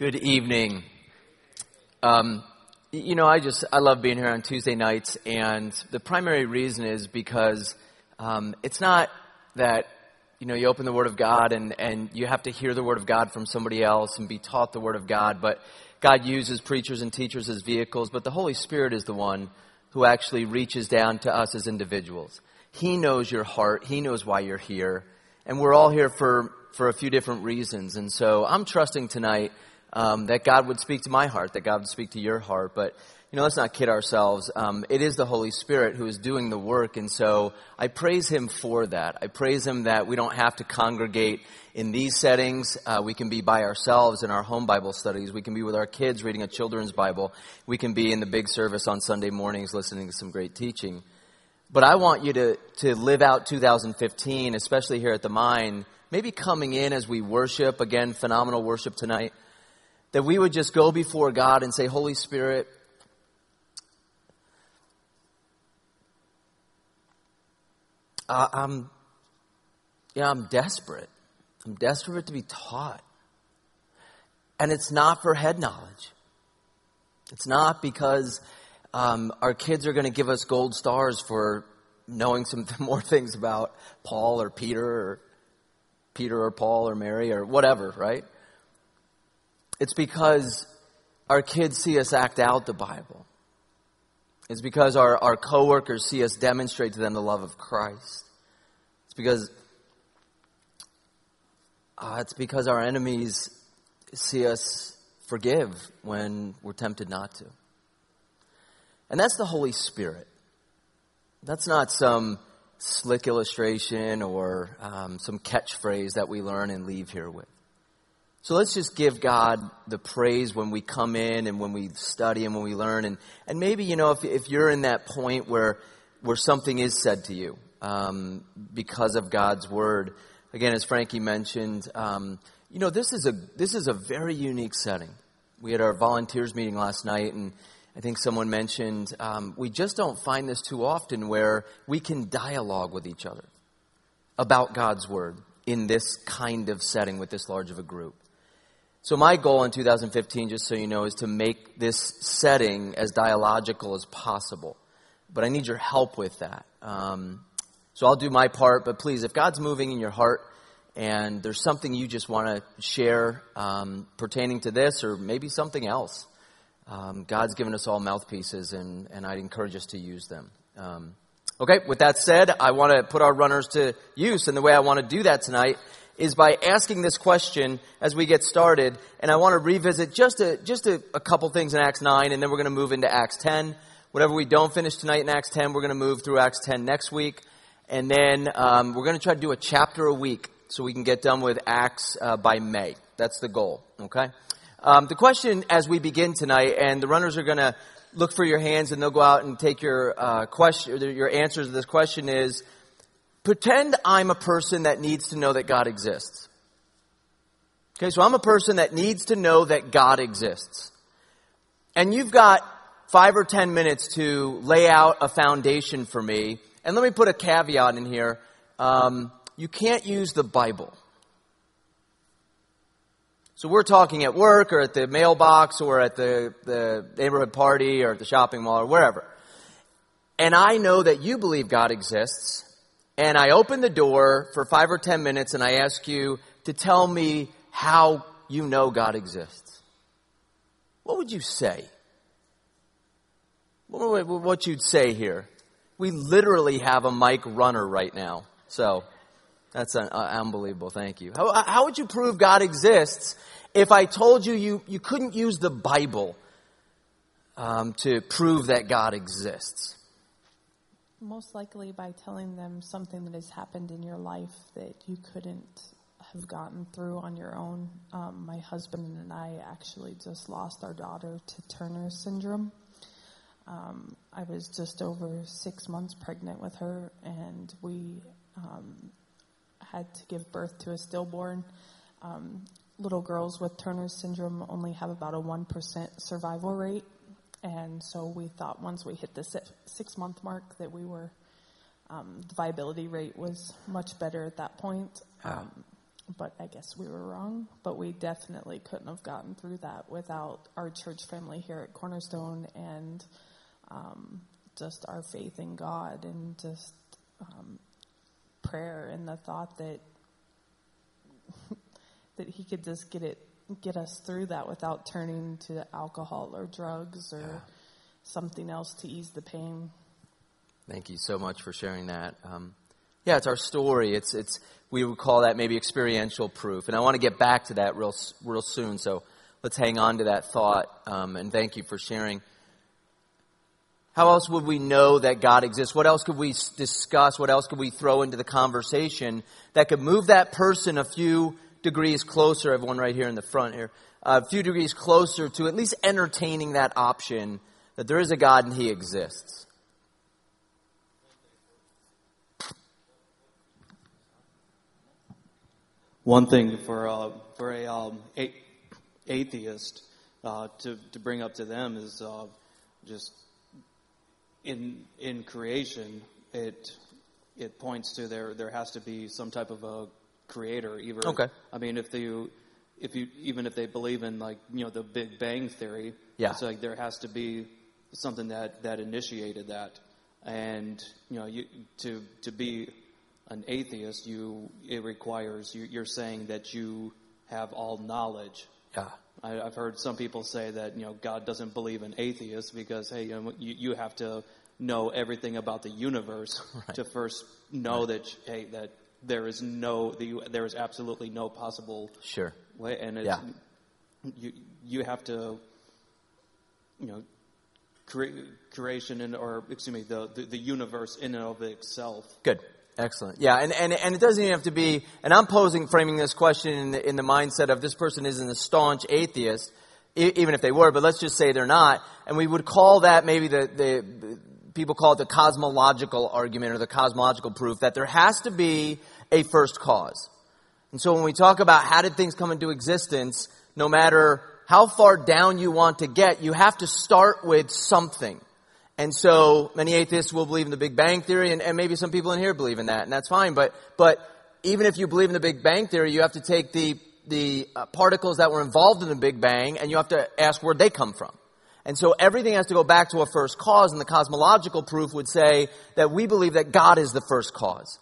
Good evening. Um, you know, I just I love being here on Tuesday nights, and the primary reason is because um, it's not that you know you open the Word of God and and you have to hear the Word of God from somebody else and be taught the Word of God, but God uses preachers and teachers as vehicles, but the Holy Spirit is the one who actually reaches down to us as individuals. He knows your heart. He knows why you're here, and we're all here for for a few different reasons. And so I'm trusting tonight um, that God would speak to my heart, that God would speak to your heart. But, you know, let's not kid ourselves. Um, it is the Holy Spirit who is doing the work. And so I praise Him for that. I praise Him that we don't have to congregate in these settings. Uh, we can be by ourselves in our home Bible studies. We can be with our kids reading a children's Bible. We can be in the big service on Sunday mornings listening to some great teaching. But I want you to, to live out 2015, especially here at the Mine, maybe coming in as we worship, again, phenomenal worship tonight that we would just go before God and say, Holy Spirit, I'm, yeah, I'm desperate. I'm desperate to be taught. And it's not for head knowledge. It's not because um, our kids are going to give us gold stars for knowing some more things about Paul or Peter or Peter or Paul or Mary or whatever, right? It's because our kids see us act out the Bible. It's because our, our coworkers see us demonstrate to them the love of Christ. It's because uh, it's because our enemies see us forgive when we're tempted not to. And that's the Holy Spirit. That's not some slick illustration or um, some catchphrase that we learn and leave here with. So let's just give God the praise when we come in and when we study and when we learn. And, and maybe, you know, if, if you're in that point where, where something is said to you um, because of God's word, again, as Frankie mentioned, um, you know, this is, a, this is a very unique setting. We had our volunteers meeting last night, and I think someone mentioned um, we just don't find this too often where we can dialogue with each other about God's word in this kind of setting with this large of a group. So my goal in 2015, just so you know, is to make this setting as dialogical as possible. But I need your help with that. Um, so I'll do my part, but please, if God's moving in your heart and there's something you just want to share um, pertaining to this or maybe something else, um, God's given us all mouthpieces, and, and I'd encourage us to use them. Um, okay, with that said, I want to put our runners to use, and the way I want to do that tonight is by asking this question as we get started. And I want to revisit just a, just a, a couple things in Acts 9, and then we're going to move into Acts 10. Whatever we don't finish tonight in Acts 10, we're going to move through Acts 10 next week. And then um, we're going to try to do a chapter a week so we can get done with Acts uh, by May. That's the goal, okay? Um, the question as we begin tonight, and the runners are going to look for your hands and they'll go out and take your uh, question, your answers to this question is, pretend I'm a person that needs to know that God exists. Okay, so I'm a person that needs to know that God exists. And you've got five or ten minutes to lay out a foundation for me. And let me put a caveat in here. Um, you can't use the Bible. So we're talking at work or at the mailbox or at the, the neighborhood party or at the shopping mall or wherever. And I know that you believe God exists and I open the door for five or ten minutes and I ask you to tell me how you know God exists. What would you say? What you'd say here? We literally have a mic runner right now. So that's uh, unbelievable. Thank you. How, how would you prove God exists if I told you you, you couldn't use the Bible um, to prove that God exists? Most likely by telling them something that has happened in your life that you couldn't have gotten through on your own. Um, my husband and I actually just lost our daughter to Turner syndrome. Um, I was just over six months pregnant with her, and we um, had to give birth to a stillborn. Um, little girls with Turner syndrome only have about a 1% survival rate. And so we thought once we hit the six month mark that we were, um, the viability rate was much better at that point. Um, but I guess we were wrong. But we definitely couldn't have gotten through that without our church family here at Cornerstone and um, just our faith in God and just um, prayer and the thought that that He could just get it get us through that without turning to alcohol or drugs or yeah. something else to ease the pain. Thank you so much for sharing that. Um, yeah, it's our story. It's it's we would call that maybe experiential proof, and I want to get back to that real real soon. So let's hang on to that thought. Um, and thank you for sharing. How else would we know that God exists? What else could we discuss? What else could we throw into the conversation that could move that person a few degrees closer? Everyone right here in the front here, a few degrees closer to at least entertaining that option that there is a God and He exists. One thing for uh, for a, um, a atheist uh, to to bring up to them is uh, just in in creation it it points to there there has to be some type of a creator. Either okay. I mean, if they if you even if they believe in like you know the Big Bang theory, yeah, it's like there has to be something that that initiated that, and you know you to to be an atheist, you it requires you, you're saying that you have all knowledge. Yeah. I, have heard some people say that you know God doesn't believe in atheists because hey you, know, you, you have to know everything about the universe right. to first know right. that hey that there is no the, there is absolutely no possible sure way and yeah. you you have to you know cre- creation and or excuse me the, the the universe in and of itself good Excellent. Yeah, and, and, and it doesn't even have to be, and I'm posing, framing this question in the, in the mindset of this person isn't a staunch atheist, even if they were, but let's just say they're not. And we would call that maybe the, the, people call it the cosmological argument or the cosmological proof that there has to be a first cause. And so when we talk about how did things come into existence, no matter how far down you want to get, you have to start with something. And so many atheists will believe in the Big Bang Theory, and, and maybe some people in here believe in that, and that's fine. But, but even if you believe in the Big Bang Theory, you have to take the, the uh, particles that were involved in the Big Bang, and you have to ask where they come from. And so everything has to go back to a first cause, and the cosmological proof would say that we believe that God is the first cause.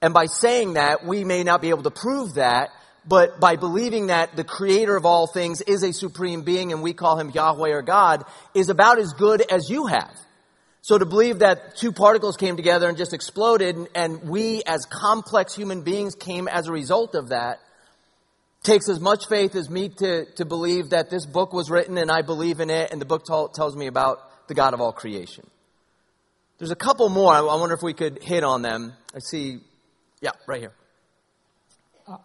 And by saying that, we may not be able to prove that, but by believing that the creator of all things is a supreme being and we call him Yahweh or God is about as good as you have. So to believe that two particles came together and just exploded and we as complex human beings came as a result of that takes as much faith as me to, to believe that this book was written and I believe in it and the book t- tells me about the God of all creation. There's a couple more. I, I wonder if we could hit on them. I see, yeah, right here.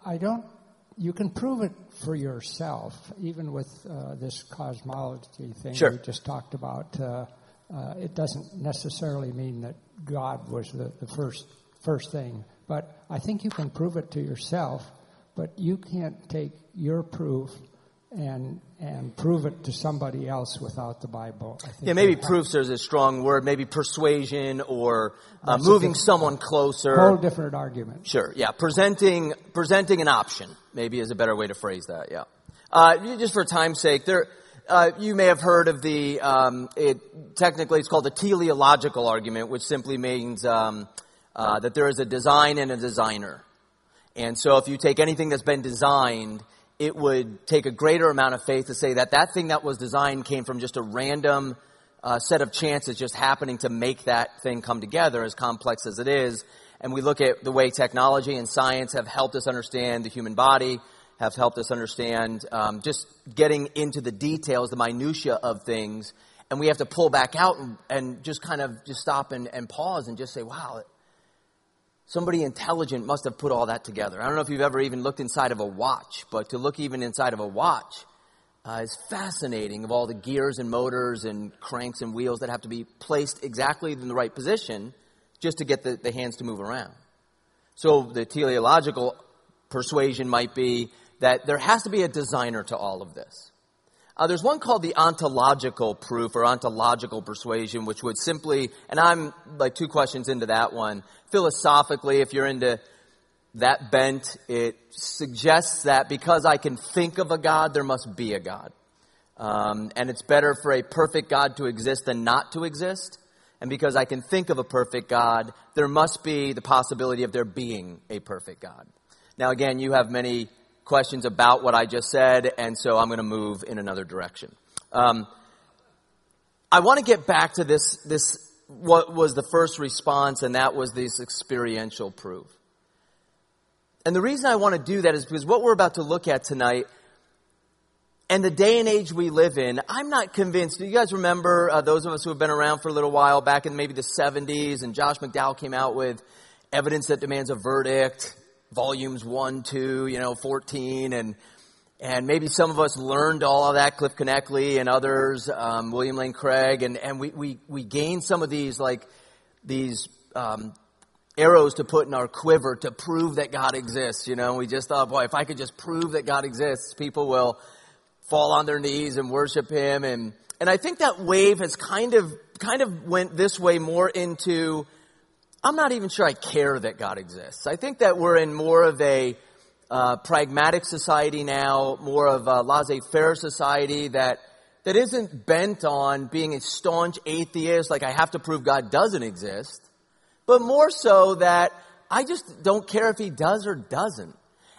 I don't you can prove it for yourself, even with uh, this cosmology thing sure. we just talked about. Uh, uh, it doesn't necessarily mean that God was the, the first first thing, but I think you can prove it to yourself. But you can't take your proof and and prove it to somebody else without the Bible. yeah, maybe proofs is a strong word. Maybe persuasion or uh, moving someone closer. Whole different argument. Sure. Yeah, presenting presenting an option maybe is a better way to phrase that. Yeah. Uh, just for time's sake, there. Uh, you may have heard of the, um, it, technically it's called the teleological argument, which simply means um, uh, that there is a design and a designer. And so if you take anything that's been designed it would take a greater amount of faith to say that that thing that was designed came from just a random uh, set of chances just happening to make that thing come together, as complex as it is. And we look at the way technology and science have helped us understand the human body, have helped us understand um, just getting into the details, the minutia of things. And we have to pull back out and, and just kind of just stop and, and pause and just say, wow, Somebody intelligent must have put all that together. I don't know if you've ever even looked inside of a watch, but to look even inside of a watch uh, is fascinating of all the gears and motors and cranks and wheels that have to be placed exactly in the right position just to get the, the hands to move around. So the teleological persuasion might be that there has to be a designer to all of this. Uh, there's one called the ontological proof or ontological persuasion, which would simply, and I'm like two questions into that one. Philosophically, if you're into that bent, it suggests that because I can think of a God, there must be a God. Um, and it's better for a perfect God to exist than not to exist. And because I can think of a perfect God, there must be the possibility of there being a perfect God. Now, again, you have many questions about what I just said, and so I'm going to move in another direction. Um, I want to get back to this, this, what was the first response, and that was this experiential proof. And the reason I want to do that is because what we're about to look at tonight and the day and age we live in, I'm not convinced. Do you guys remember uh, those of us who have been around for a little while back in maybe the 70s and Josh McDowell came out with Evidence That Demands a Verdict, volumes 1, 2, you know, 14 and and maybe some of us learned all of that, Cliff Knechtle and others, um, William Lane Craig, and, and we, we, we gained some of these, like, these um, arrows to put in our quiver to prove that God exists. You know, we just thought, boy, if I could just prove that God exists, people will fall on their knees and worship Him. And, and I think that wave has kind of, kind of went this way more into, I'm not even sure I care that God exists. I think that we're in more of a, uh, pragmatic society now, more of a laissez-faire society that that isn't bent on being a staunch atheist, like I have to prove God doesn't exist but more so that I just don't care if he does or doesn't.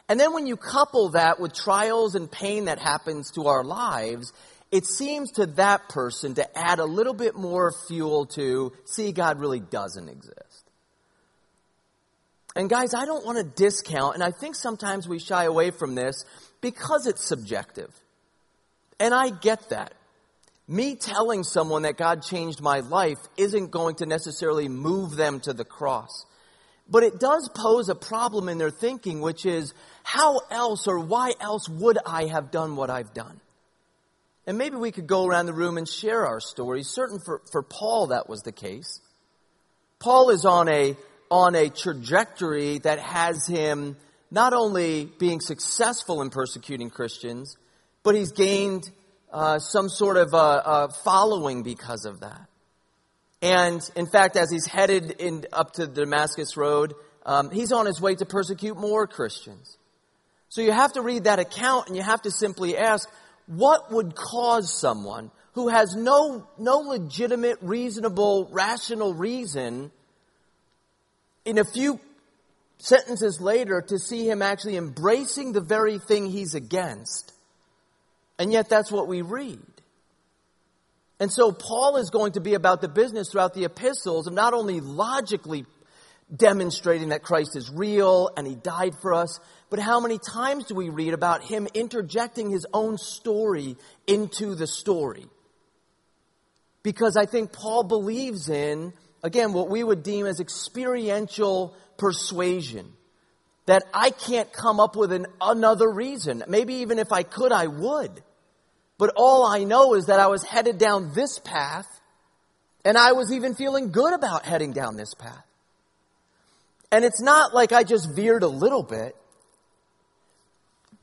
And then when you couple that with trials and pain that happens to our lives, it seems to that person to add a little bit more fuel to see God really doesn't exist. And guys, I don't want to discount, and I think sometimes we shy away from this because it's subjective. And I get that. Me telling someone that God changed my life isn't going to necessarily move them to the cross. But it does pose a problem in their thinking, which is, how else or why else would I have done what I've done? And maybe we could go around the room and share our stories. Certain for, for Paul, that was the case. Paul is on a, on a trajectory that has him not only being successful in persecuting Christians, but he's gained uh, some sort of uh, following because of that. And in fact, as he's headed in, up to the Damascus Road, um, he's on his way to persecute more Christians. So you have to read that account and you have to simply ask, what would cause someone who has no, no legitimate, reasonable, rational reason in a few sentences later to see him actually embracing the very thing he's against and yet that's what we read. And so Paul is going to be about the business throughout the epistles of not only logically demonstrating that Christ is real and he died for us, but how many times do we read about him interjecting his own story into the story? Because I think Paul believes in, again, what we would deem as experiential persuasion. That I can't come up with an, another reason. Maybe even if I could, I would. But all I know is that I was headed down this path, and I was even feeling good about heading down this path. And it's not like I just veered a little bit,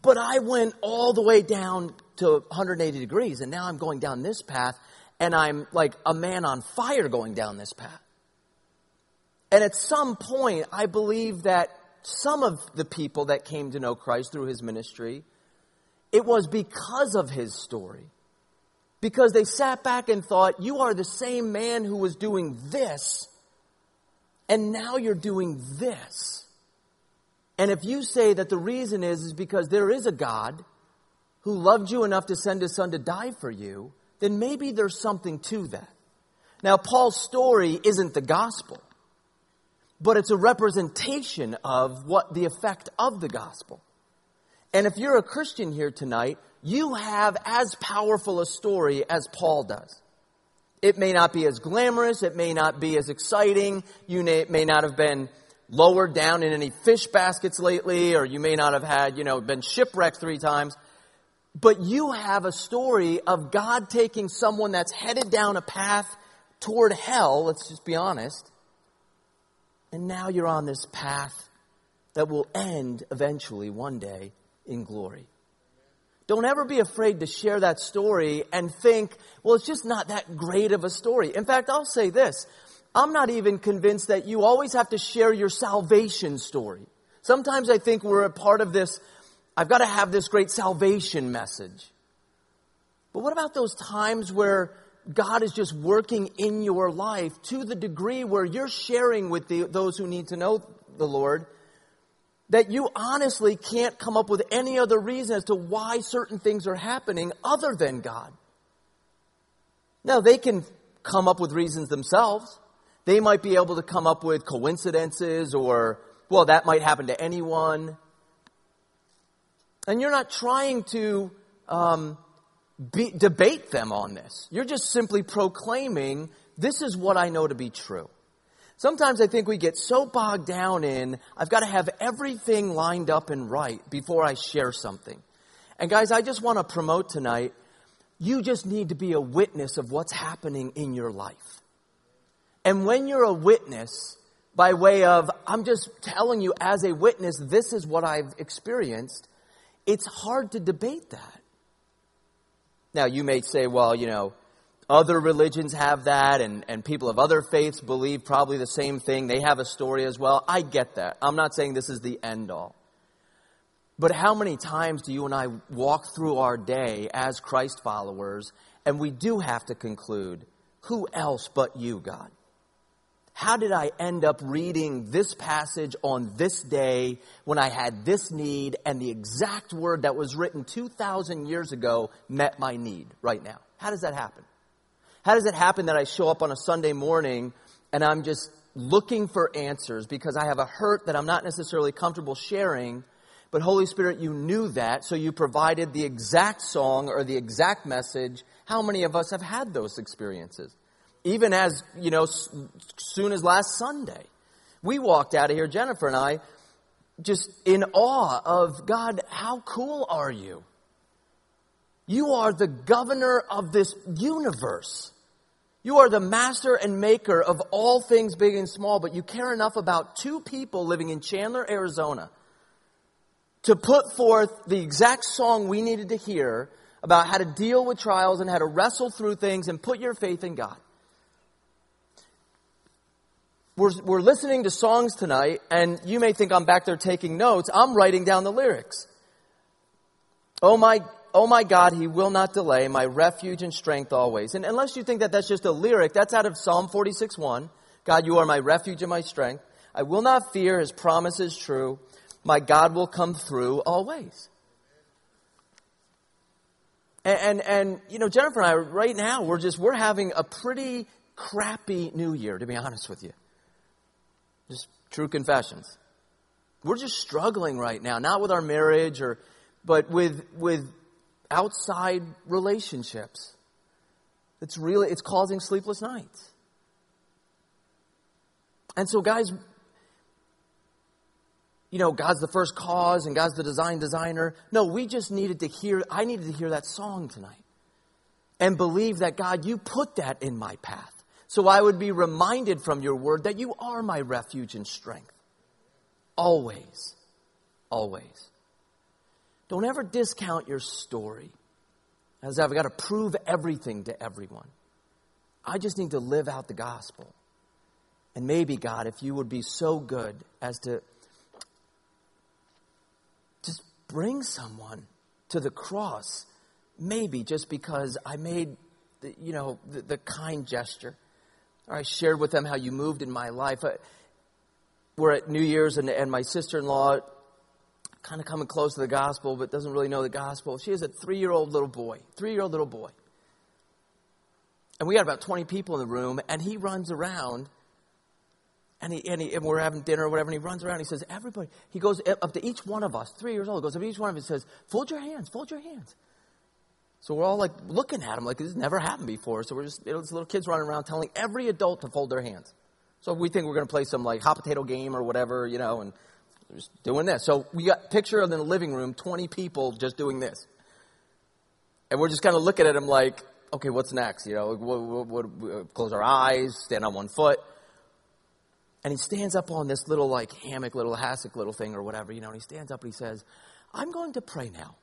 but I went all the way down to 180 degrees, and now I'm going down this path, and I'm like a man on fire going down this path. And at some point, I believe that some of the people that came to know Christ through his ministry it was because of his story. Because they sat back and thought, you are the same man who was doing this, and now you're doing this. And if you say that the reason is, is because there is a God who loved you enough to send his son to die for you, then maybe there's something to that. Now, Paul's story isn't the gospel, but it's a representation of what the effect of the gospel. And if you're a Christian here tonight, you have as powerful a story as Paul does. It may not be as glamorous, it may not be as exciting, you may not have been lowered down in any fish baskets lately, or you may not have had, you know, been shipwrecked three times. But you have a story of God taking someone that's headed down a path toward hell, let's just be honest, and now you're on this path that will end eventually one day in glory. Don't ever be afraid to share that story and think, well, it's just not that great of a story. In fact, I'll say this. I'm not even convinced that you always have to share your salvation story. Sometimes I think we're a part of this, I've got to have this great salvation message. But what about those times where God is just working in your life to the degree where you're sharing with the, those who need to know the Lord that you honestly can't come up with any other reason as to why certain things are happening other than God. Now, they can come up with reasons themselves. They might be able to come up with coincidences or, well, that might happen to anyone. And you're not trying to um, be, debate them on this. You're just simply proclaiming, this is what I know to be true. Sometimes I think we get so bogged down in, I've got to have everything lined up and right before I share something. And guys, I just want to promote tonight, you just need to be a witness of what's happening in your life. And when you're a witness, by way of, I'm just telling you as a witness, this is what I've experienced, it's hard to debate that. Now, you may say, well, you know, other religions have that, and, and people of other faiths believe probably the same thing. They have a story as well. I get that. I'm not saying this is the end all. But how many times do you and I walk through our day as Christ followers, and we do have to conclude, who else but you, God? How did I end up reading this passage on this day when I had this need and the exact word that was written 2,000 years ago met my need right now? How does that happen? How does it happen that I show up on a Sunday morning and I'm just looking for answers because I have a hurt that I'm not necessarily comfortable sharing? But Holy Spirit, you knew that, so you provided the exact song or the exact message. How many of us have had those experiences? Even as, you know, soon as last Sunday. We walked out of here, Jennifer and I, just in awe of God, how cool are you? You are the governor of this universe. You are the master and maker of all things big and small, but you care enough about two people living in Chandler, Arizona to put forth the exact song we needed to hear about how to deal with trials and how to wrestle through things and put your faith in God. We're, we're listening to songs tonight, and you may think I'm back there taking notes. I'm writing down the lyrics. Oh my Oh my God, he will not delay, my refuge and strength always. And unless you think that that's just a lyric, that's out of Psalm 46 1. God, you are my refuge and my strength. I will not fear, his promise is true. My God will come through always. And, and, and, you know, Jennifer and I, right now, we're just, we're having a pretty crappy new year, to be honest with you. Just true confessions. We're just struggling right now, not with our marriage or, but with, with outside relationships. It's really, it's causing sleepless nights. And so, guys, you know, God's the first cause and God's the design designer. No, we just needed to hear, I needed to hear that song tonight and believe that God, you put that in my path. So I would be reminded from your word that you are my refuge and strength. Always. Always. Don't ever discount your story as I've got to prove everything to everyone. I just need to live out the gospel. And maybe, God, if you would be so good as to just bring someone to the cross, maybe just because I made, the, you know, the, the, kind gesture, I shared with them how you moved in my life. We're at New Year's, and, and my sister-in-law kind of coming close to the gospel, but doesn't really know the gospel. She has a three year old little boy, three year old little boy. And we got about 20 people in the room, and he runs around, and, he, and, he, and we're having dinner or whatever, and he runs around, and he says, Everybody, he goes up to each one of us, three years old, goes up to each one of us and says, Fold your hands, fold your hands. So we're all like looking at him like this has never happened before. So we're just, you know, little kids running around telling every adult to fold their hands. So we think we're going to play some like hot potato game or whatever, you know, and just doing this. So we got picture of in the living room, 20 people just doing this. And we're just kind of looking at him like, okay, what's next? You know, what, what, uh, close our eyes, stand on one foot. And he stands up on this little like hammock, little hassock little thing or whatever, you know, and he stands up and he says, I'm going to pray now.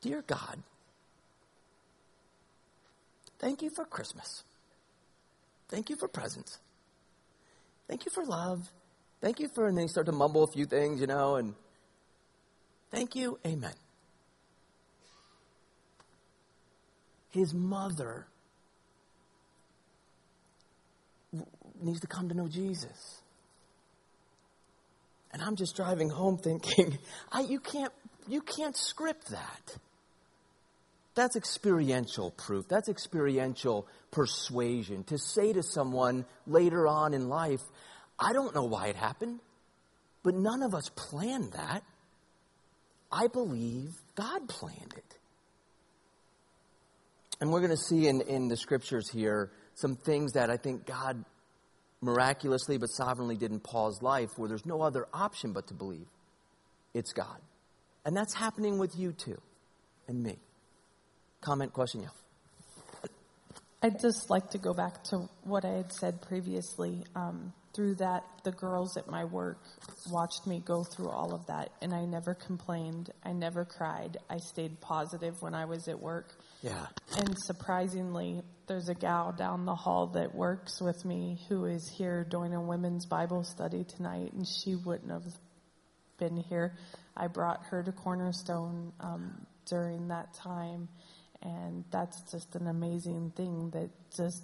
Dear God, thank you for Christmas. Thank you for presents. Thank you for love. Thank you for, and then you start to mumble a few things, you know, and thank you, amen. His mother needs to come to know Jesus. And I'm just driving home thinking, I, you, can't, you can't script that. That's experiential proof. That's experiential persuasion. To say to someone later on in life, I don't know why it happened, but none of us planned that. I believe God planned it. And we're going to see in, in the scriptures here some things that I think God miraculously but sovereignly did in Paul's life where there's no other option but to believe it's God. And that's happening with you too and me. Comment, question, yeah. I'd just like to go back to what I had said previously. Um, through that, the girls at my work watched me go through all of that, and I never complained. I never cried. I stayed positive when I was at work. Yeah. And surprisingly, there's a gal down the hall that works with me who is here doing a women's Bible study tonight, and she wouldn't have been here. I brought her to Cornerstone um, during that time, and that's just an amazing thing that just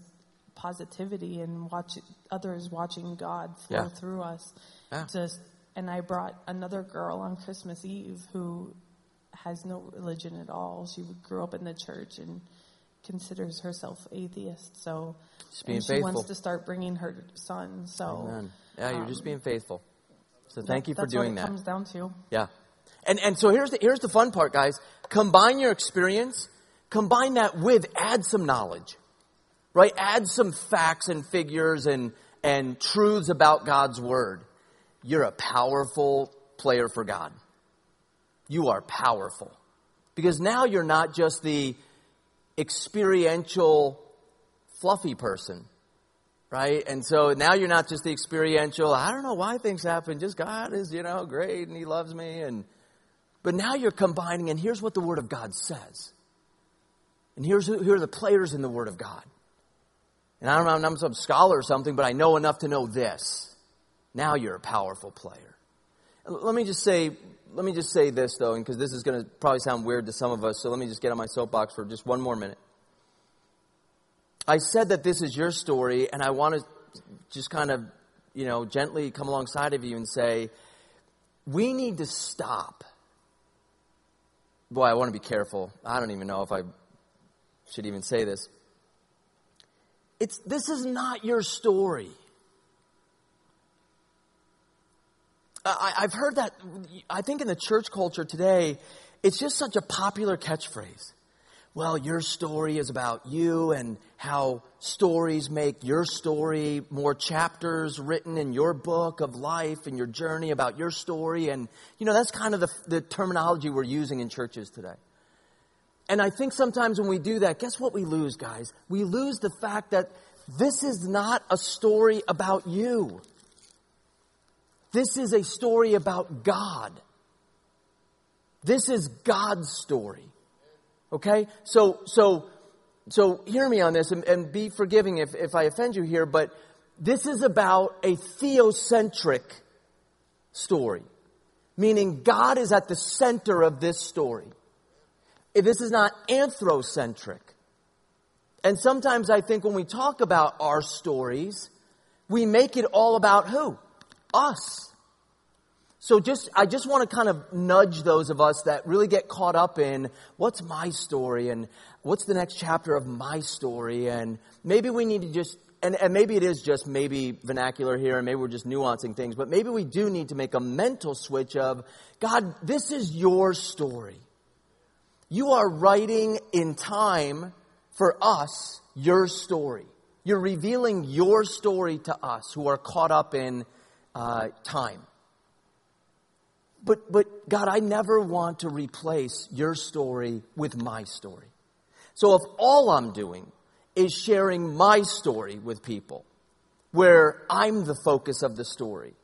positivity and watch others watching God flow Yeah. through us. Yeah. Just and I brought another girl on Christmas Eve who has no religion at all. She grew up in the church and considers herself atheist. So Just she faithful. wants to start bringing her son. So Amen. Yeah, you're just um, being faithful. So thank you for that's doing what it that. comes down to. Yeah. And, and so here's the, here's the fun part, guys. Combine your experience, combine that with, add some knowledge, right? Add some facts and figures and, and truths about God's Word. You're a powerful player for God. You are powerful. Because now you're not just the experiential, fluffy person, right? And so now you're not just the experiential, I don't know why things happen, just God is, you know, great and He loves me. And, but now you're combining, and here's what the Word of God says. And here's who, here are the players in the Word of God. And I don't know, I'm some scholar or something, but I know enough to know this. Now you're a powerful player. Let me just say, let me just say this though, because this is going to probably sound weird to some of us. So let me just get on my soapbox for just one more minute. I said that this is your story, and I want to just kind of, you know, gently come alongside of you and say, we need to stop. Boy, I want to be careful. I don't even know if I should even say this. It's, this is not your story. I, I've heard that, I think in the church culture today, it's just such a popular catchphrase. Well, your story is about you and how stories make your story more chapters written in your book of life and your journey about your story. And, you know, that's kind of the, the terminology we're using in churches today. And I think sometimes when we do that, guess what we lose, guys? We lose the fact that this is not a story about you. This is a story about God. This is God's story. Okay? So, so, so hear me on this and, and be forgiving if, if I offend you here, but this is about a theocentric story. Meaning God is at the center of this story. This is not anthrocentric. And sometimes I think when we talk about our stories, we make it all about who? Us. So just, I just want to kind of nudge those of us that really get caught up in what's my story and what's the next chapter of my story and maybe we need to just, and, and maybe it is just maybe vernacular here and maybe we're just nuancing things, but maybe we do need to make a mental switch of, God, this is your story. You are writing in time for us your story. You're revealing your story to us who are caught up in uh, time. But, but God, I never want to replace your story with my story. So if all I'm doing is sharing my story with people, where I'm the focus of the story,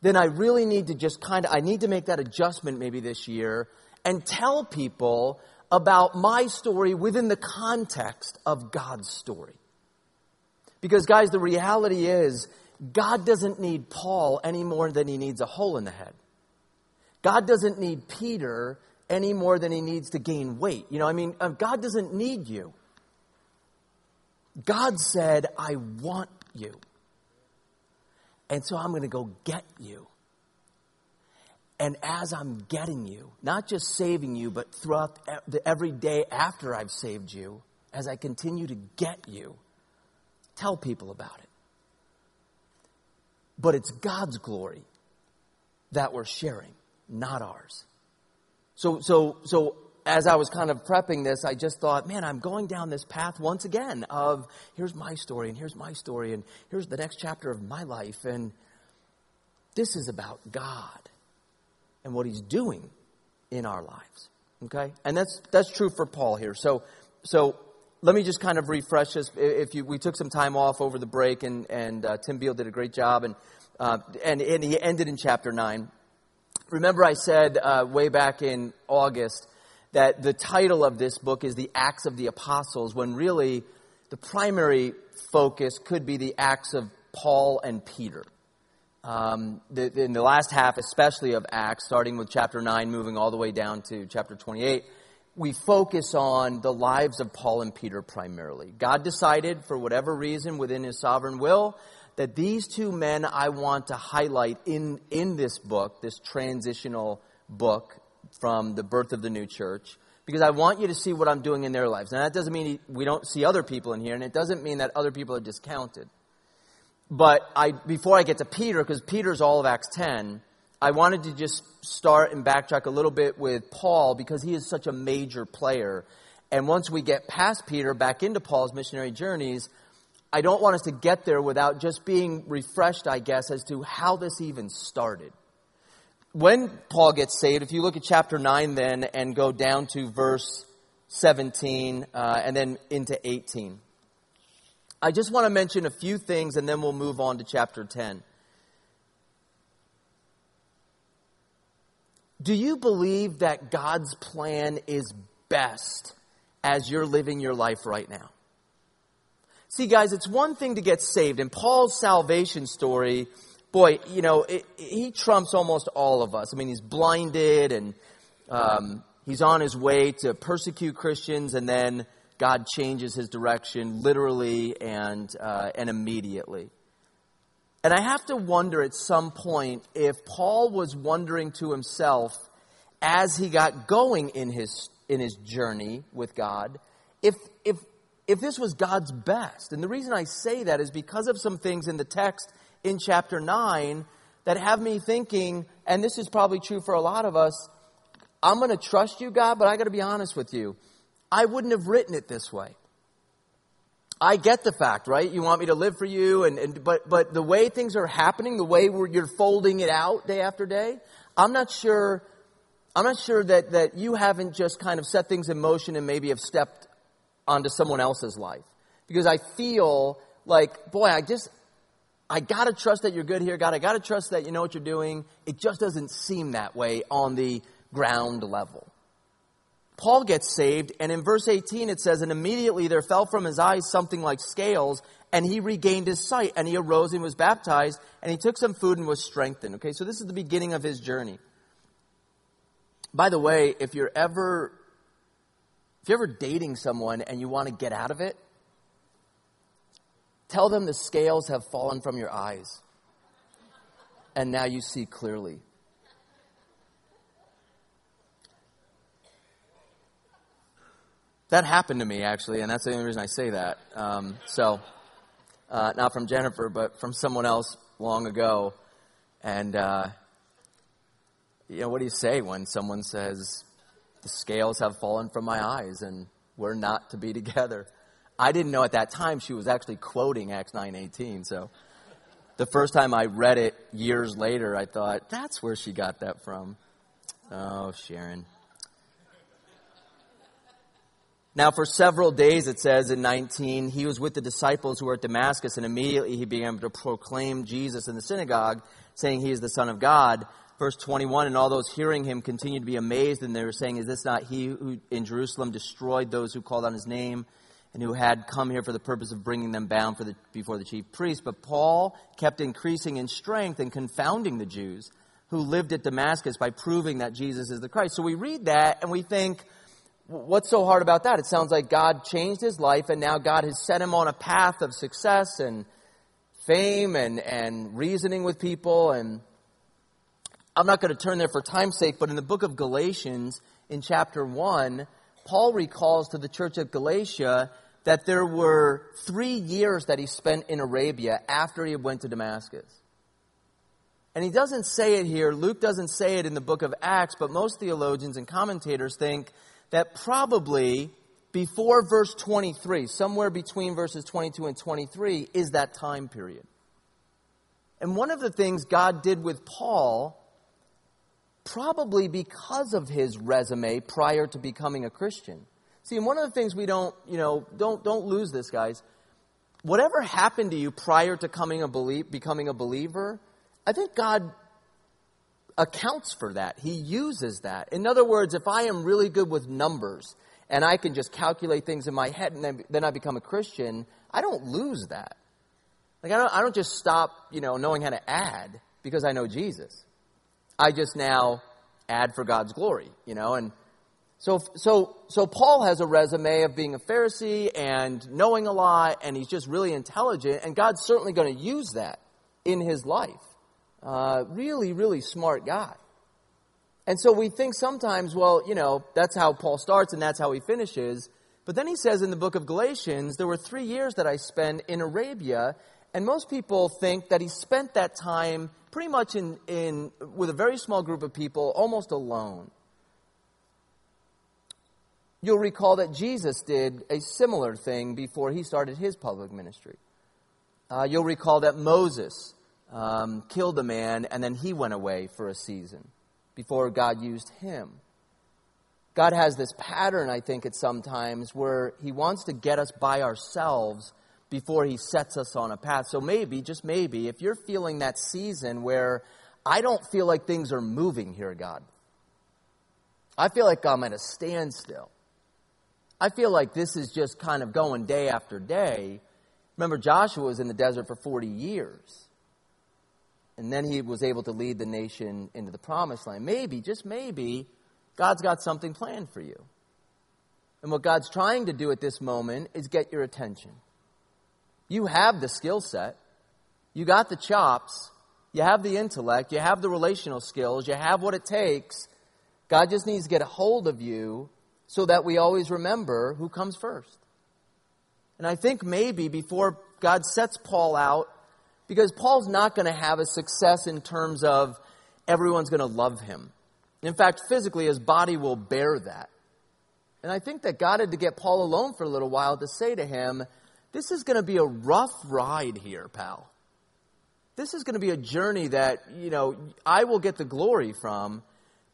then I really need to just kind of, I need to make that adjustment maybe this year and tell people about my story within the context of God's story. Because guys, the reality is, God doesn't need Paul any more than he needs a hole in the head. God doesn't need Peter any more than he needs to gain weight. You know, I mean, um, God doesn't need you. God said, I want you. And so I'm going to go get you. And as I'm getting you, not just saving you, but throughout the every day after I've saved you, as I continue to get you, tell people about it. But it's God's glory that we're sharing, not ours. So, so, so as I was kind of prepping this, I just thought, man, I'm going down this path once again of here's my story and here's my story and here's the next chapter of my life. And this is about God and what he's doing in our lives. Okay? And that's, that's true for Paul here. So, so let me just kind of refresh us. If you, we took some time off over the break and, and uh, Tim Beal did a great job and, uh, and, and he ended in chapter 9. Remember, I said uh, way back in August that the title of this book is The Acts of the Apostles, when really the primary focus could be the Acts of Paul and Peter. Um, the, in the last half, especially of Acts, starting with chapter 9, moving all the way down to chapter 28, we focus on the lives of Paul and Peter primarily. God decided, for whatever reason within his sovereign will, that these two men I want to highlight in, in this book, this transitional book from the birth of the new church, because I want you to see what I'm doing in their lives. Now, that doesn't mean we don't see other people in here, and it doesn't mean that other people are discounted. But I, before I get to Peter, because Peter's all of Acts 10, I wanted to just start and backtrack a little bit with Paul because he is such a major player. And once we get past Peter, back into Paul's missionary journeys, I don't want us to get there without just being refreshed, I guess, as to how this even started. When Paul gets saved, if you look at chapter 9 then and go down to verse 17 uh, and then into 18, I just want to mention a few things and then we'll move on to chapter 10. Do you believe that God's plan is best as you're living your life right now? See, guys, it's one thing to get saved, and Paul's salvation story, boy, you know, it, he trumps almost all of us. I mean, he's blinded, and um, he's on his way to persecute Christians, and then God changes his direction literally and uh, and immediately. And I have to wonder at some point if Paul was wondering to himself as he got going in his in his journey with God, if if if this was God's best. And the reason I say that is because of some things in the text in chapter 9 that have me thinking, and this is probably true for a lot of us, I'm going to trust you, God, but I got to be honest with you. I wouldn't have written it this way. I get the fact, right? You want me to live for you, and, and but but the way things are happening, the way you're folding it out day after day, I'm not sure. I'm not sure that that you haven't just kind of set things in motion and maybe have stepped onto someone else's life. Because I feel like, boy, I just, I gotta trust that you're good here, God. I gotta trust that you know what you're doing. It just doesn't seem that way on the ground level. Paul gets saved, and in verse 18 it says, And immediately there fell from his eyes something like scales, and he regained his sight, and he arose and was baptized, and he took some food and was strengthened. Okay, so this is the beginning of his journey. By the way, if you're ever if you're ever dating someone and you want to get out of it, tell them the scales have fallen from your eyes and now you see clearly. That happened to me actually, and that's the only reason I say that. Um, so, uh, not from Jennifer, but from someone else long ago. And, uh, you know, what do you say when someone says, the scales have fallen from my eyes and we're not to be together. I didn't know at that time she was actually quoting Acts 9:18. So the first time I read it years later, I thought that's where she got that from. Oh, Sharon. Now, for several days, it says in 19, he was with the disciples who were at Damascus, and immediately he began to proclaim Jesus in the synagogue, saying he is the Son of God verse 21, and all those hearing him continued to be amazed, and they were saying, Is this not he who in Jerusalem destroyed those who called on his name? and who had come here for the purpose of bringing them bound the, before the chief priests. But Paul kept increasing in strength and confounding the Jews who lived at Damascus by proving that Jesus is the Christ. So we read that and we think, what's so hard about that? It sounds like God changed his life and now God has set him on a path of success and fame and, and reasoning with people. And I'm not going to turn there for time's sake, but in the book of Galatians, in chapter 1, Paul recalls to the church of Galatia that there were three years that he spent in Arabia after he went to Damascus. And he doesn't say it here, Luke doesn't say it in the book of Acts, but most theologians and commentators think that probably before verse 23, somewhere between verses 22 and 23, is that time period. And one of the things God did with Paul, probably because of his resume prior to becoming a Christian, See, and one of the things we don't, you know, don't, don't lose this, guys. Whatever happened to you prior to coming a belie- becoming a believer, I think God accounts for that. He uses that. In other words, if I am really good with numbers and I can just calculate things in my head and then, I become a Christian, I don't lose that. Like I don't, I don't just stop, you know, knowing how to add because I know Jesus. I just now add for God's glory, you know, and so, so, so Paul has a resume of being a Pharisee and knowing a lot, and he's just really intelligent, and God's certainly going to use that in his life. Uh, really, really smart guy. And so we think sometimes, well, you know, that's how Paul starts and that's how he finishes. But then he says in the book of Galatians, there were three years that I spent in Arabia, and most people think that he spent that time pretty much in, in with a very small group of people, almost alone. You'll recall that Jesus did a similar thing before he started his public ministry. Uh, you'll recall that Moses um, killed a man and then he went away for a season before God used him. God has this pattern, I think, at sometimes where he wants to get us by ourselves before he sets us on a path. So maybe, just maybe, if you're feeling that season where I don't feel like things are moving here, God, I feel like I'm at a standstill. I feel like this is just kind of going day after day. Remember, Joshua was in the desert for 40 years. And then he was able to lead the nation into the promised land. Maybe, just maybe, God's got something planned for you. And what God's trying to do at this moment is get your attention. You have the skill set, you got the chops, you have the intellect, you have the relational skills, you have what it takes. God just needs to get a hold of you so that we always remember who comes first. And I think maybe before God sets Paul out, because Paul's not going to have a success in terms of everyone's going to love him. In fact, physically, his body will bear that. And I think that God had to get Paul alone for a little while to say to him, This is going to be a rough ride here, pal. This is going to be a journey that, you know, I will get the glory from,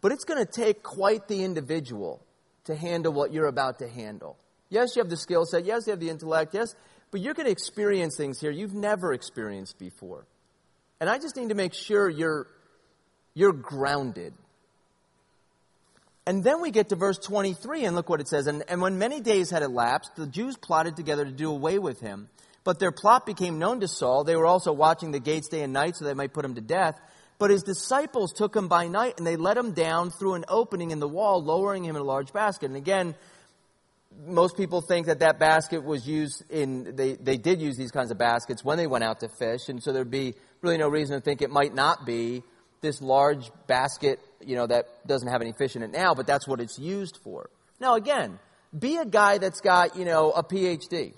but it's going to take quite the individual to handle what you're about to handle. Yes, you have the skill set. Yes, you have the intellect. Yes, but you're going to experience things here you've never experienced before. And I just need to make sure you're, you're grounded. And then we get to verse 23, and look what it says. And, and when many days had elapsed, the Jews plotted together to do away with him. But their plot became known to Saul. They were also watching the gates day and night so they might put him to death. But his disciples took him by night and they let him down through an opening in the wall, lowering him in a large basket. And again, most people think that that basket was used in, they, they did use these kinds of baskets when they went out to fish. And so there'd be really no reason to think it might not be this large basket, you know, that doesn't have any fish in it now, but that's what it's used for. Now again, be a guy that's got, you know, a PhD.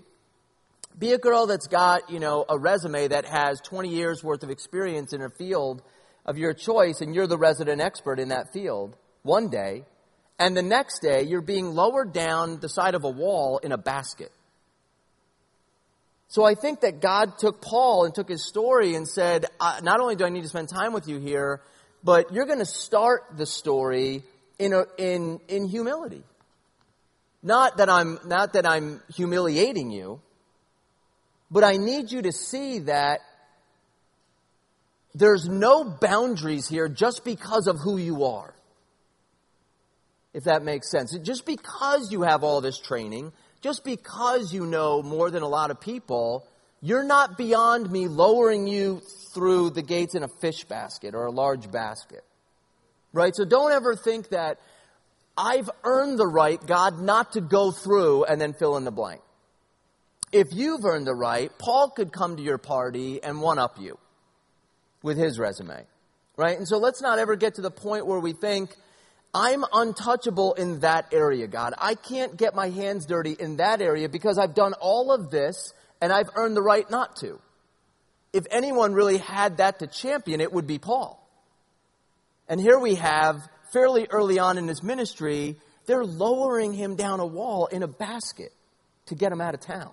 Be a girl that's got, you know, a resume that has 20 years worth of experience in a field of your choice and you're the resident expert in that field one day, and the next day you're being lowered down the side of a wall in a basket. So I think that God took Paul and took his story and said, not only do I need to spend time with you here, but you're going to start the story in, a, in, in humility. Not that I'm, not that I'm humiliating you, but I need you to see that there's no boundaries here just because of who you are. If that makes sense. Just because you have all this training, just because you know more than a lot of people, you're not beyond me lowering you through the gates in a fish basket or a large basket. Right? So don't ever think that I've earned the right, God, not to go through and then fill in the blank. If you've earned the right, Paul could come to your party and one up you with his resume. Right? And so let's not ever get to the point where we think, I'm untouchable in that area, God. I can't get my hands dirty in that area because I've done all of this and I've earned the right not to. If anyone really had that to champion, it would be Paul. And here we have, fairly early on in his ministry, they're lowering him down a wall in a basket to get him out of town.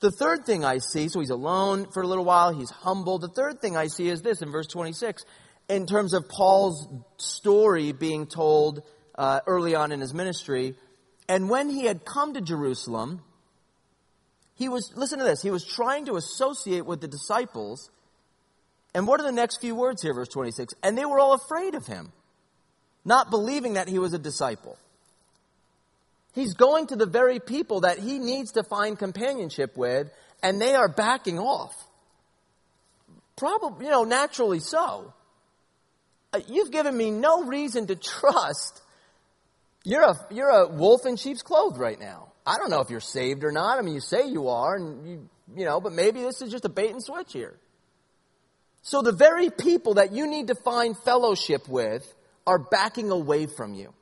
The third thing I see, so he's alone for a little while, he's humble. The third thing I see is this in verse 26, in terms of Paul's story being told uh, early on in his ministry. And when he had come to Jerusalem, he was, listen to this, he was trying to associate with the disciples. And what are the next few words here, verse 26? And they were all afraid of him, not believing that he was a disciple. He's going to the very people that he needs to find companionship with, and they are backing off. Probably, you know, naturally so. Uh, you've given me no reason to trust. You're a, you're a wolf in sheep's clothes right now. I don't know if you're saved or not. I mean, you say you are, and you, you know, but maybe this is just a bait and switch here. So the very people that you need to find fellowship with are backing away from you.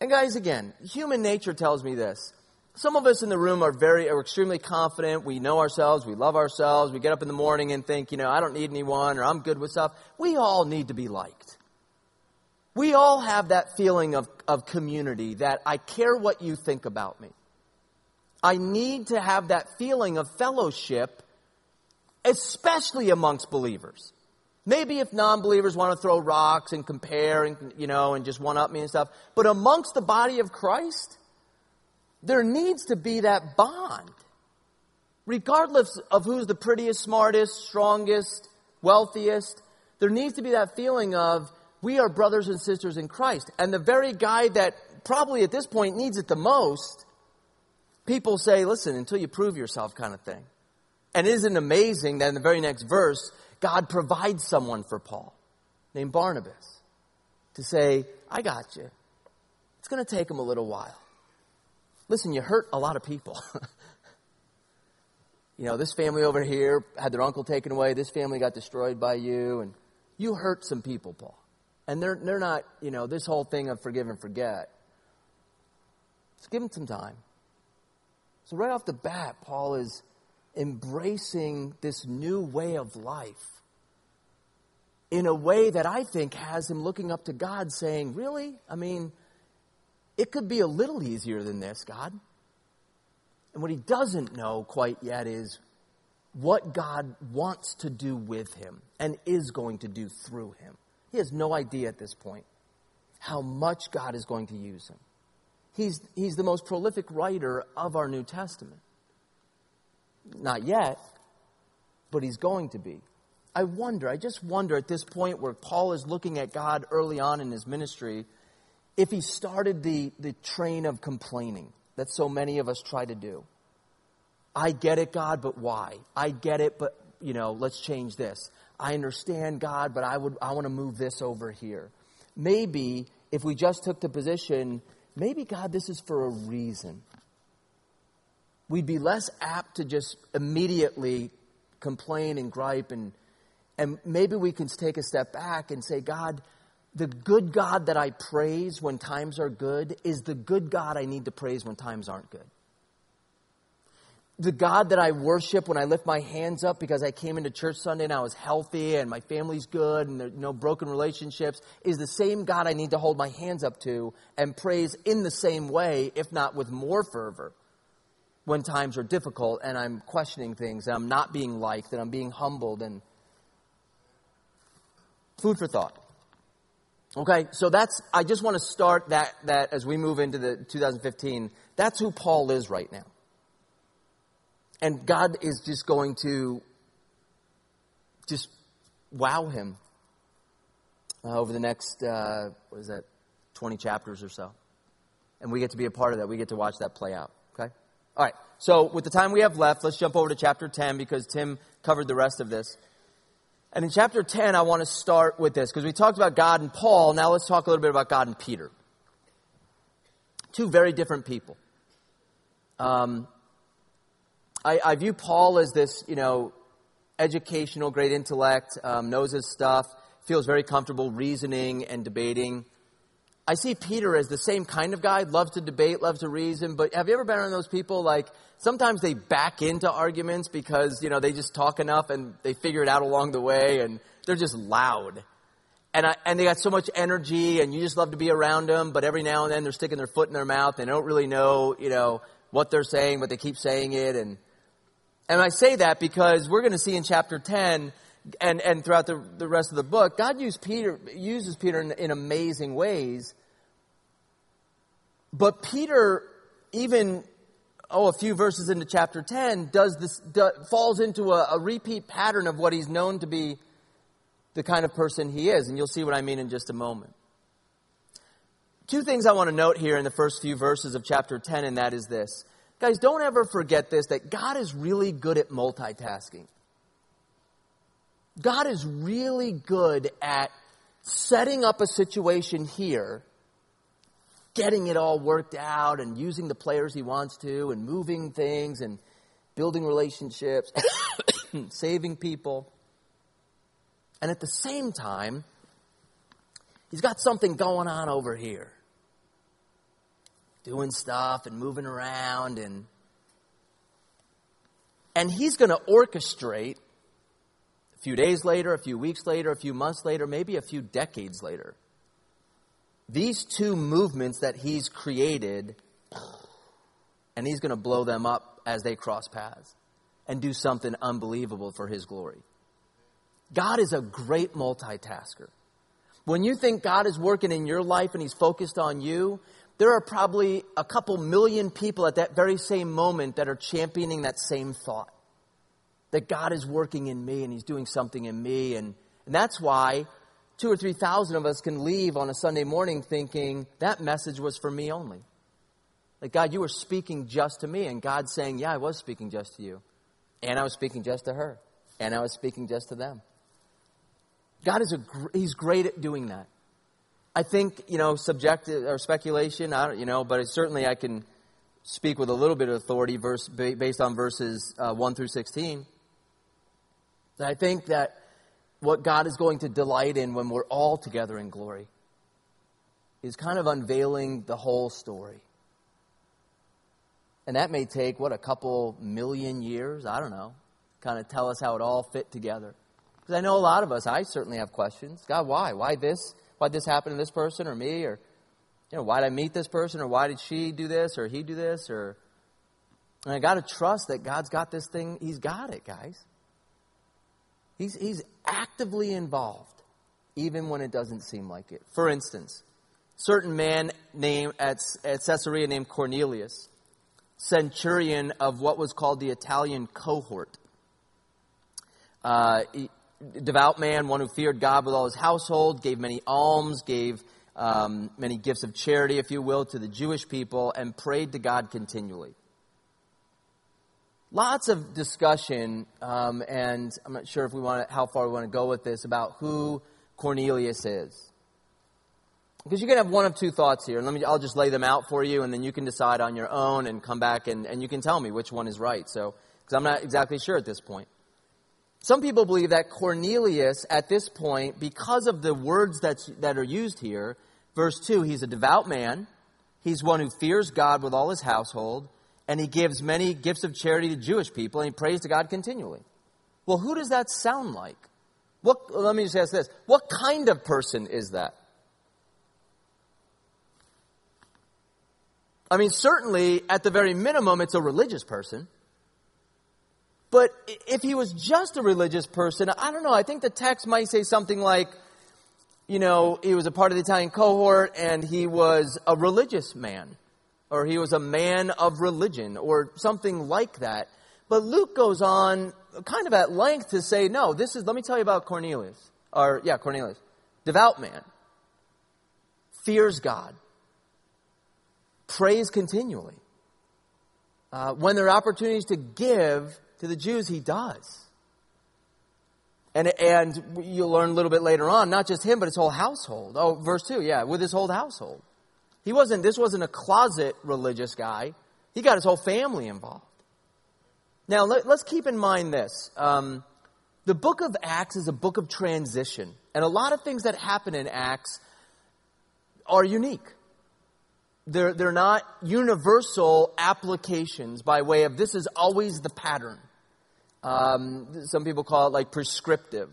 And guys, again, human nature tells me this. Some of us in the room are very, are extremely confident. We know ourselves. We love ourselves. We get up in the morning and think, you know, I don't need anyone or I'm good with stuff. We all need to be liked. We all have that feeling of, of community that I care what you think about me. I need to have that feeling of fellowship, especially amongst believers. Maybe if non-believers want to throw rocks and compare and, you know, and just one up me and stuff. But amongst the body of Christ, there needs to be that bond. Regardless of who's the prettiest, smartest, strongest, wealthiest, there needs to be that feeling of we are brothers and sisters in Christ. And the very guy that probably at this point needs it the most, people say, listen, until you prove yourself kind of thing. And isn't amazing that in the very next verse, God provides someone for Paul named Barnabas to say, I got you. It's going to take him a little while. Listen, you hurt a lot of people. you know, this family over here had their uncle taken away. This family got destroyed by you. And you hurt some people, Paul. And they're, they're not, you know, this whole thing of forgive and forget. Just give them some time. So, right off the bat, Paul is embracing this new way of life in a way that I think has him looking up to God saying, Really? I mean, it could be a little easier than this, God. And what he doesn't know quite yet is what God wants to do with him and is going to do through him. He has no idea at this point how much God is going to use him. He's, he's the most prolific writer of our New Testament. Not yet, but he's going to be. I wonder, I just wonder at this point where Paul is looking at God early on in his ministry, if he started the, the train of complaining that so many of us try to do. I get it, God, but why? I get it, but, you know, let's change this. I understand, God, but I, would, I want to move this over here. Maybe if we just took the position, maybe, God, this is for a reason we'd be less apt to just immediately complain and gripe and and maybe we can take a step back and say god the good god that i praise when times are good is the good god i need to praise when times aren't good the god that i worship when i lift my hands up because i came into church sunday and i was healthy and my family's good and there's no broken relationships is the same god i need to hold my hands up to and praise in the same way if not with more fervor when times are difficult and I'm questioning things and I'm not being liked and I'm being humbled and food for thought. Okay, so that's, I just want to start that, that as we move into the 2015, that's who Paul is right now. And God is just going to just wow him uh, over the next, uh, what is that, 20 chapters or so. And we get to be a part of that. We get to watch that play out. Okay? All right. So, with the time we have left, let's jump over to chapter 10 because Tim covered the rest of this. And in chapter 10, I want to start with this because we talked about God and Paul. Now let's talk a little bit about God and Peter. Two very different people. Um, I, I, view Paul as this, you know, educational, great intellect, um, knows his stuff, feels very comfortable reasoning and debating. I see Peter as the same kind of guy, loves to debate, loves to reason, but have you ever been around those people like sometimes they back into arguments because, you know, they just talk enough and they figure it out along the way and they're just loud. And, I, and they got so much energy and you just love to be around them, but every now and then they're sticking their foot in their mouth and they don't really know, you know, what they're saying, but they keep saying it. And, and I say that because we're going to see in chapter 10 and, and throughout the, the rest of the book, God used Peter, uses Peter in, in amazing ways but Peter, even oh, a few verses into chapter 10, does this, do, falls into a, a repeat pattern of what he's known to be the kind of person he is. And you'll see what I mean in just a moment. Two things I want to note here in the first few verses of chapter 10, and that is this. Guys, don't ever forget this that God is really good at multitasking. God is really good at setting up a situation here getting it all worked out and using the players he wants to and moving things and building relationships, saving people. And at the same time, he's got something going on over here. Doing stuff and moving around and and he's going to orchestrate a few days later, a few weeks later, a few months later, maybe a few decades later these two movements that he's created, and he's going to blow them up as they cross paths and do something unbelievable for his glory. God is a great multitasker. When you think God is working in your life and he's focused on you, there are probably a couple million people at that very same moment that are championing that same thought. That God is working in me and he's doing something in me. And, and that's why two or three thousand of us can leave on a Sunday morning thinking that message was for me only. Like, God, you were speaking just to me. And God's saying, Yeah, I was speaking just to you. And I was speaking just to her. And I was speaking just to them. God is a, he's great at doing that. I think, you know, subjective or speculation, I don't, you know, but certainly I can speak with a little bit of authority verse, based on verses uh, 1 through 16. I think that what God is going to delight in when we're all together in glory is kind of unveiling the whole story. And that may take, what, a couple million years? I don't know. Kind of tell us how it all fit together. Because I know a lot of us, I certainly have questions. God, why? Why this? Why this happen to this person or me? Or, you know, why did I meet this person? Or why did she do this or he do this? Or, and I got to trust that God's got this thing. He's got it, guys. He's, he's actively involved, even when it doesn't seem like it. For instance, certain man named at, at Caesarea named Cornelius, centurion of what was called the Italian cohort. Uh, devout man, one who feared God with all his household, gave many alms, gave um, many gifts of charity, if you will, to the Jewish people, and prayed to God continually lots of discussion, um, and I'm not sure if we want to, how far we want to go with this about who Cornelius is. Because you can have one of two thoughts here. Let me, I'll just lay them out for you, and then you can decide on your own and come back and, and you can tell me which one is right. So, because I'm not exactly sure at this point. Some people believe that Cornelius, at this point, because of the words that's, that are used here, verse 2, he's a devout man. He's one who fears God with all his household and he gives many gifts of charity to Jewish people, and he prays to God continually. Well, who does that sound like? What, let me just ask this. What kind of person is that? I mean, certainly, at the very minimum, it's a religious person. But if he was just a religious person, I don't know. I think the text might say something like, you know, he was a part of the Italian cohort and he was a religious man or he was a man of religion, or something like that. But Luke goes on kind of at length to say, no, this is, let me tell you about Cornelius. Or, yeah, Cornelius. Devout man. Fears God. prays continually. Uh, when there are opportunities to give to the Jews, he does. And, and you'll learn a little bit later on, not just him, but his whole household. Oh, verse 2, yeah, with his whole household. He wasn't, this wasn't a closet religious guy. He got his whole family involved. Now, let, us keep in mind this. Um, the book of Acts is a book of transition. And a lot of things that happen in Acts are unique. They're, they're not universal applications by way of this is always the pattern. Um, some people call it like prescriptive.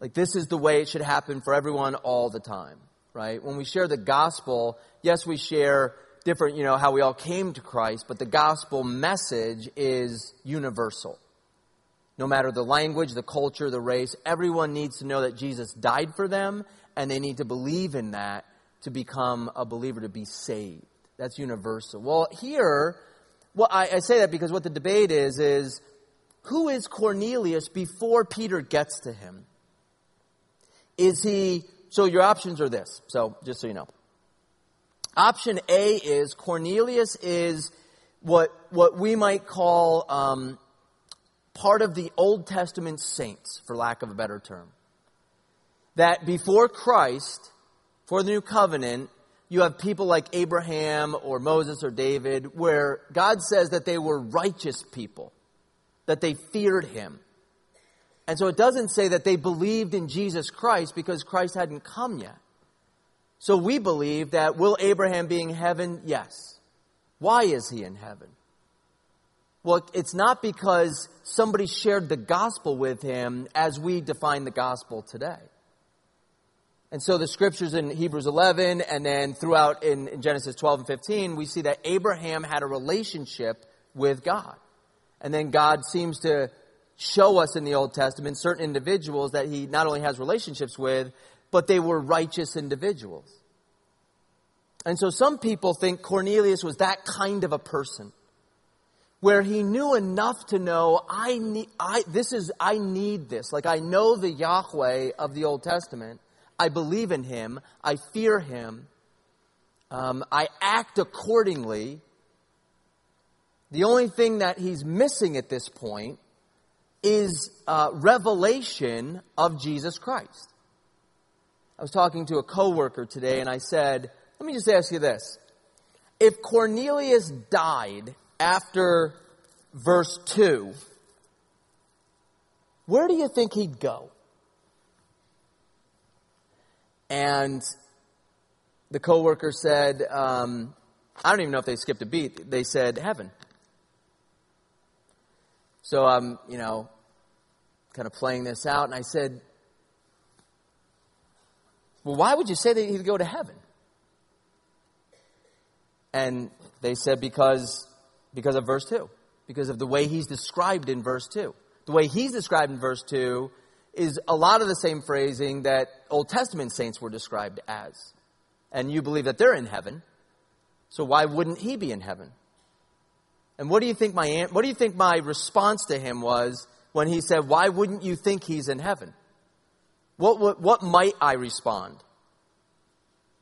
Like this is the way it should happen for everyone all the time, right? When we share the gospel, yes, we share different, you know, how we all came to Christ, but the gospel message is universal. No matter the language, the culture, the race, everyone needs to know that Jesus died for them and they need to believe in that to become a believer, to be saved. That's universal. Well, here, well, I, I say that because what the debate is, is who is Cornelius before Peter gets to him? Is he, so your options are this, so just so you know. Option A is Cornelius is what, what we might call um, part of the Old Testament saints, for lack of a better term. That before Christ, for the new covenant, you have people like Abraham or Moses or David, where God says that they were righteous people, that they feared him. And so it doesn't say that they believed in Jesus Christ because Christ hadn't come yet. So we believe that will Abraham be in heaven? Yes. Why is he in heaven? Well, it's not because somebody shared the gospel with him as we define the gospel today. And so the scriptures in Hebrews 11 and then throughout in, in, Genesis 12 and 15, we see that Abraham had a relationship with God. And then God seems to show us in the Old Testament certain individuals that he not only has relationships with, but they were righteous individuals. And so some people think Cornelius was that kind of a person where he knew enough to know I need I this is I need this. Like I know the Yahweh of the Old Testament I believe in him. I fear him. Um, I act accordingly. The only thing that he's missing at this point is uh, revelation of Jesus Christ. I was talking to a coworker today and I said, let me just ask you this. If Cornelius died after verse 2, where do you think he'd go? And the coworker said, um, I don't even know if they skipped a beat. They said heaven. So I'm, you know, kind of playing this out, and I said, Well, why would you say that he'd go to heaven? And they said, Because because of verse 2. Because of the way he's described in verse 2. The way he's described in verse 2 is a lot of the same phrasing that Old Testament saints were described as. And you believe that they're in heaven. So why wouldn't he be in heaven? And what do you think my what do you think my response to him was when he said, "Why wouldn't you think he's in heaven?" What what, what might I respond?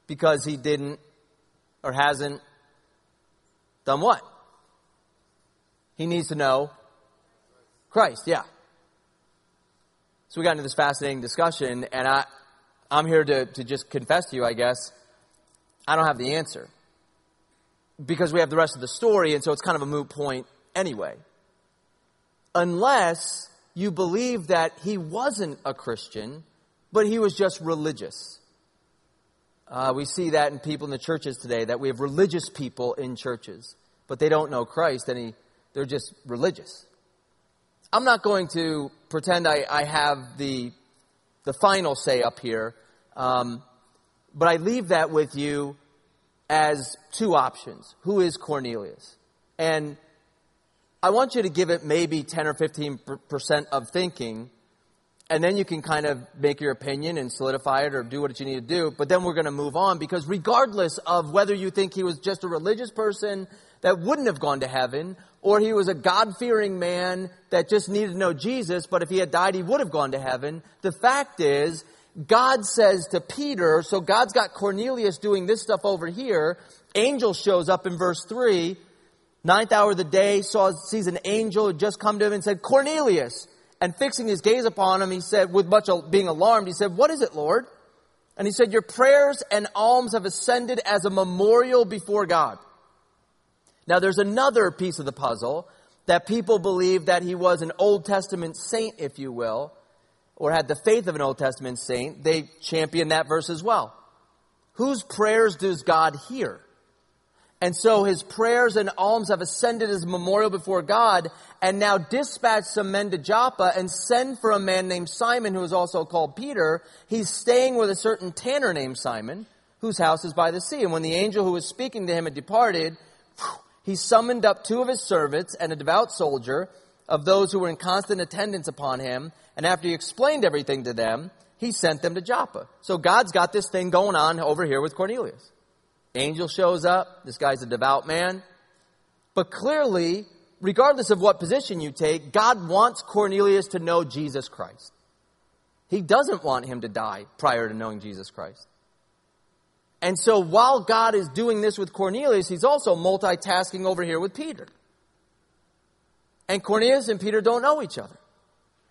Because he didn't or hasn't done what? He needs to know Christ, yeah. So we got into this fascinating discussion, and I, I'm here to, to just confess to you, I guess, I don't have the answer. Because we have the rest of the story, and so it's kind of a moot point anyway. Unless you believe that he wasn't a Christian, but he was just religious. Uh, we see that in people in the churches today, that we have religious people in churches, but they don't know Christ, and he, they're just religious. I'm not going to pretend I, I have the, the final say up here, um, but I leave that with you as two options. Who is Cornelius? And I want you to give it maybe 10 or 15 percent of thinking, and then you can kind of make your opinion and solidify it or do what you need to do. But then we're going to move on because regardless of whether you think he was just a religious person that wouldn't have gone to heaven, or he was a God fearing man that just needed to know Jesus, but if he had died, he would have gone to heaven. The fact is God says to Peter, so God's got Cornelius doing this stuff over here. Angel shows up in verse 3. Ninth hour of the day, saw, sees an angel had just come to him and said, Cornelius. And fixing his gaze upon him, he said, with much being alarmed, he said, What is it, Lord? And he said, Your prayers and alms have ascended as a memorial before God. Now there's another piece of the puzzle that people believe that he was an Old Testament saint, if you will, or had the faith of an Old Testament saint. They champion that verse as well. Whose prayers does God hear? And so his prayers and alms have ascended as a memorial before God, and now dispatch some men to Joppa and send for a man named Simon, who is also called Peter. He's staying with a certain tanner named Simon, whose house is by the sea. And when the angel who was speaking to him had departed, he summoned up two of his servants and a devout soldier of those who were in constant attendance upon him. And after he explained everything to them, he sent them to Joppa. So God's got this thing going on over here with Cornelius. Angel shows up. This guy's a devout man. But clearly, regardless of what position you take, God wants Cornelius to know Jesus Christ. He doesn't want him to die prior to knowing Jesus Christ. And so while God is doing this with Cornelius, he's also multitasking over here with Peter. And Cornelius and Peter don't know each other.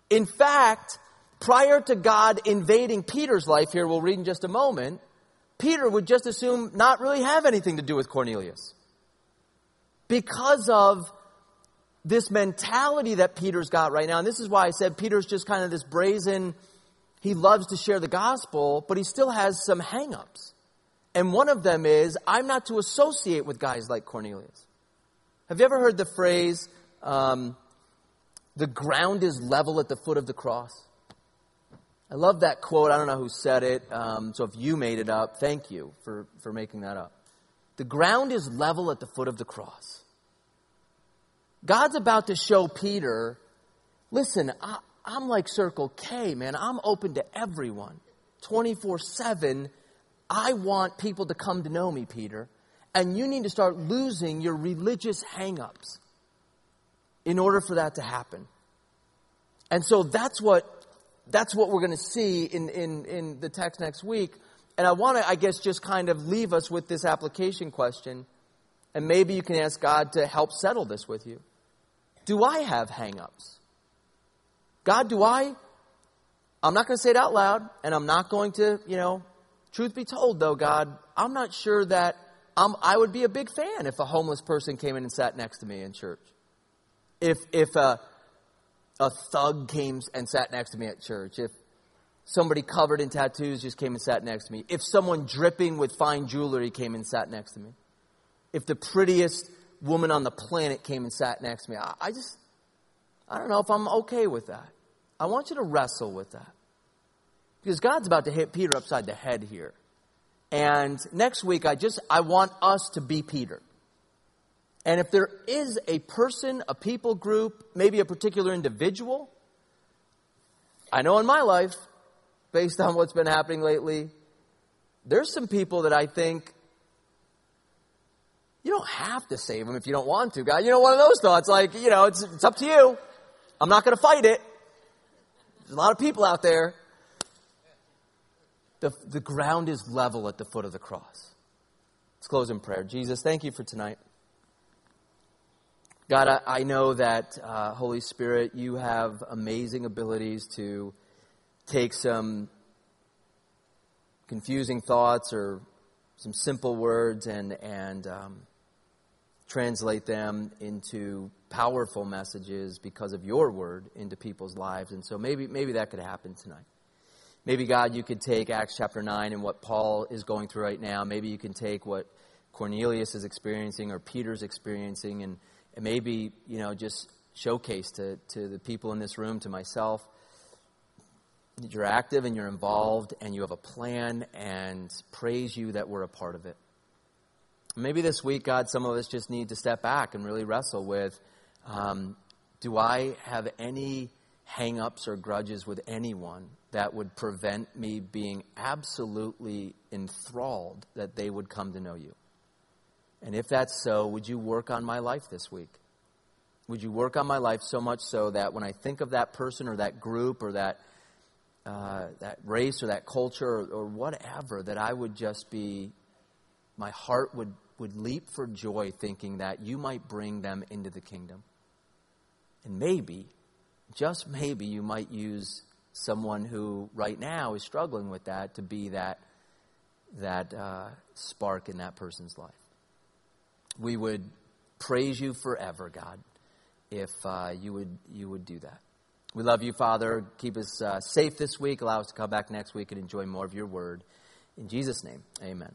In fact, prior to God invading Peter's life here, we'll read in just a moment, Peter would just assume not really have anything to do with Cornelius. Because of this mentality that Peter's got right now, and this is why I said Peter's just kind of this brazen, he loves to share the gospel, but he still has some hangups. And one of them is, I'm not to associate with guys like Cornelius. Have you ever heard the phrase, um, the ground is level at the foot of the cross? I love that quote. I don't know who said it. Um, so if you made it up, thank you for, for making that up. The ground is level at the foot of the cross. God's about to show Peter, listen, I, I'm like Circle K, man. I'm open to everyone 24 7 I want people to come to know me, Peter, and you need to start losing your religious hangups in order for that to happen. And so that's what that's what we're going to see in, in, in the text next week. And I want to, I guess, just kind of leave us with this application question. And maybe you can ask God to help settle this with you. Do I have hangups? God, do I? I'm not going to say it out loud, and I'm not going to, you know, Truth be told, though, God, I'm not sure that I'm, I would be a big fan if a homeless person came in and sat next to me in church. If, if a, a thug came and sat next to me at church. If somebody covered in tattoos just came and sat next to me. If someone dripping with fine jewelry came and sat next to me. If the prettiest woman on the planet came and sat next to me. I, I just, I don't know if I'm okay with that. I want you to wrestle with that. Because God's about to hit Peter upside the head here. And next week, I just, I want us to be Peter. And if there is a person, a people group, maybe a particular individual, I know in my life, based on what's been happening lately, there's some people that I think you don't have to save them if you don't want to, God. You know, one of those thoughts, like, you know, it's, it's up to you. I'm not going to fight it. There's a lot of people out there the, the ground is level at the foot of the cross. Let's close in prayer. Jesus, thank you for tonight. God, I, I know that, uh, Holy Spirit, you have amazing abilities to take some confusing thoughts or some simple words and, and um, translate them into powerful messages because of your word into people's lives. And so maybe, maybe that could happen tonight. Maybe, God, you could take Acts chapter 9 and what Paul is going through right now. Maybe you can take what Cornelius is experiencing or Peter's experiencing and, and maybe, you know, just showcase to, to the people in this room, to myself, that you're active and you're involved and you have a plan and praise you that we're a part of it. Maybe this week, God, some of us just need to step back and really wrestle with um, do I have any hang ups or grudges with anyone that would prevent me being absolutely enthralled that they would come to know you? And if that's so, would you work on my life this week? Would you work on my life so much so that when I think of that person or that group or that uh, that race or that culture or, or whatever, that I would just be, my heart would, would leap for joy thinking that you might bring them into the kingdom. And maybe, just maybe, you might use someone who right now is struggling with that to be that, that uh, spark in that person's life. We would praise you forever, God, if uh, you, would, you would do that. We love you, Father. Keep us uh, safe this week. Allow us to come back next week and enjoy more of your word. In Jesus' name, amen.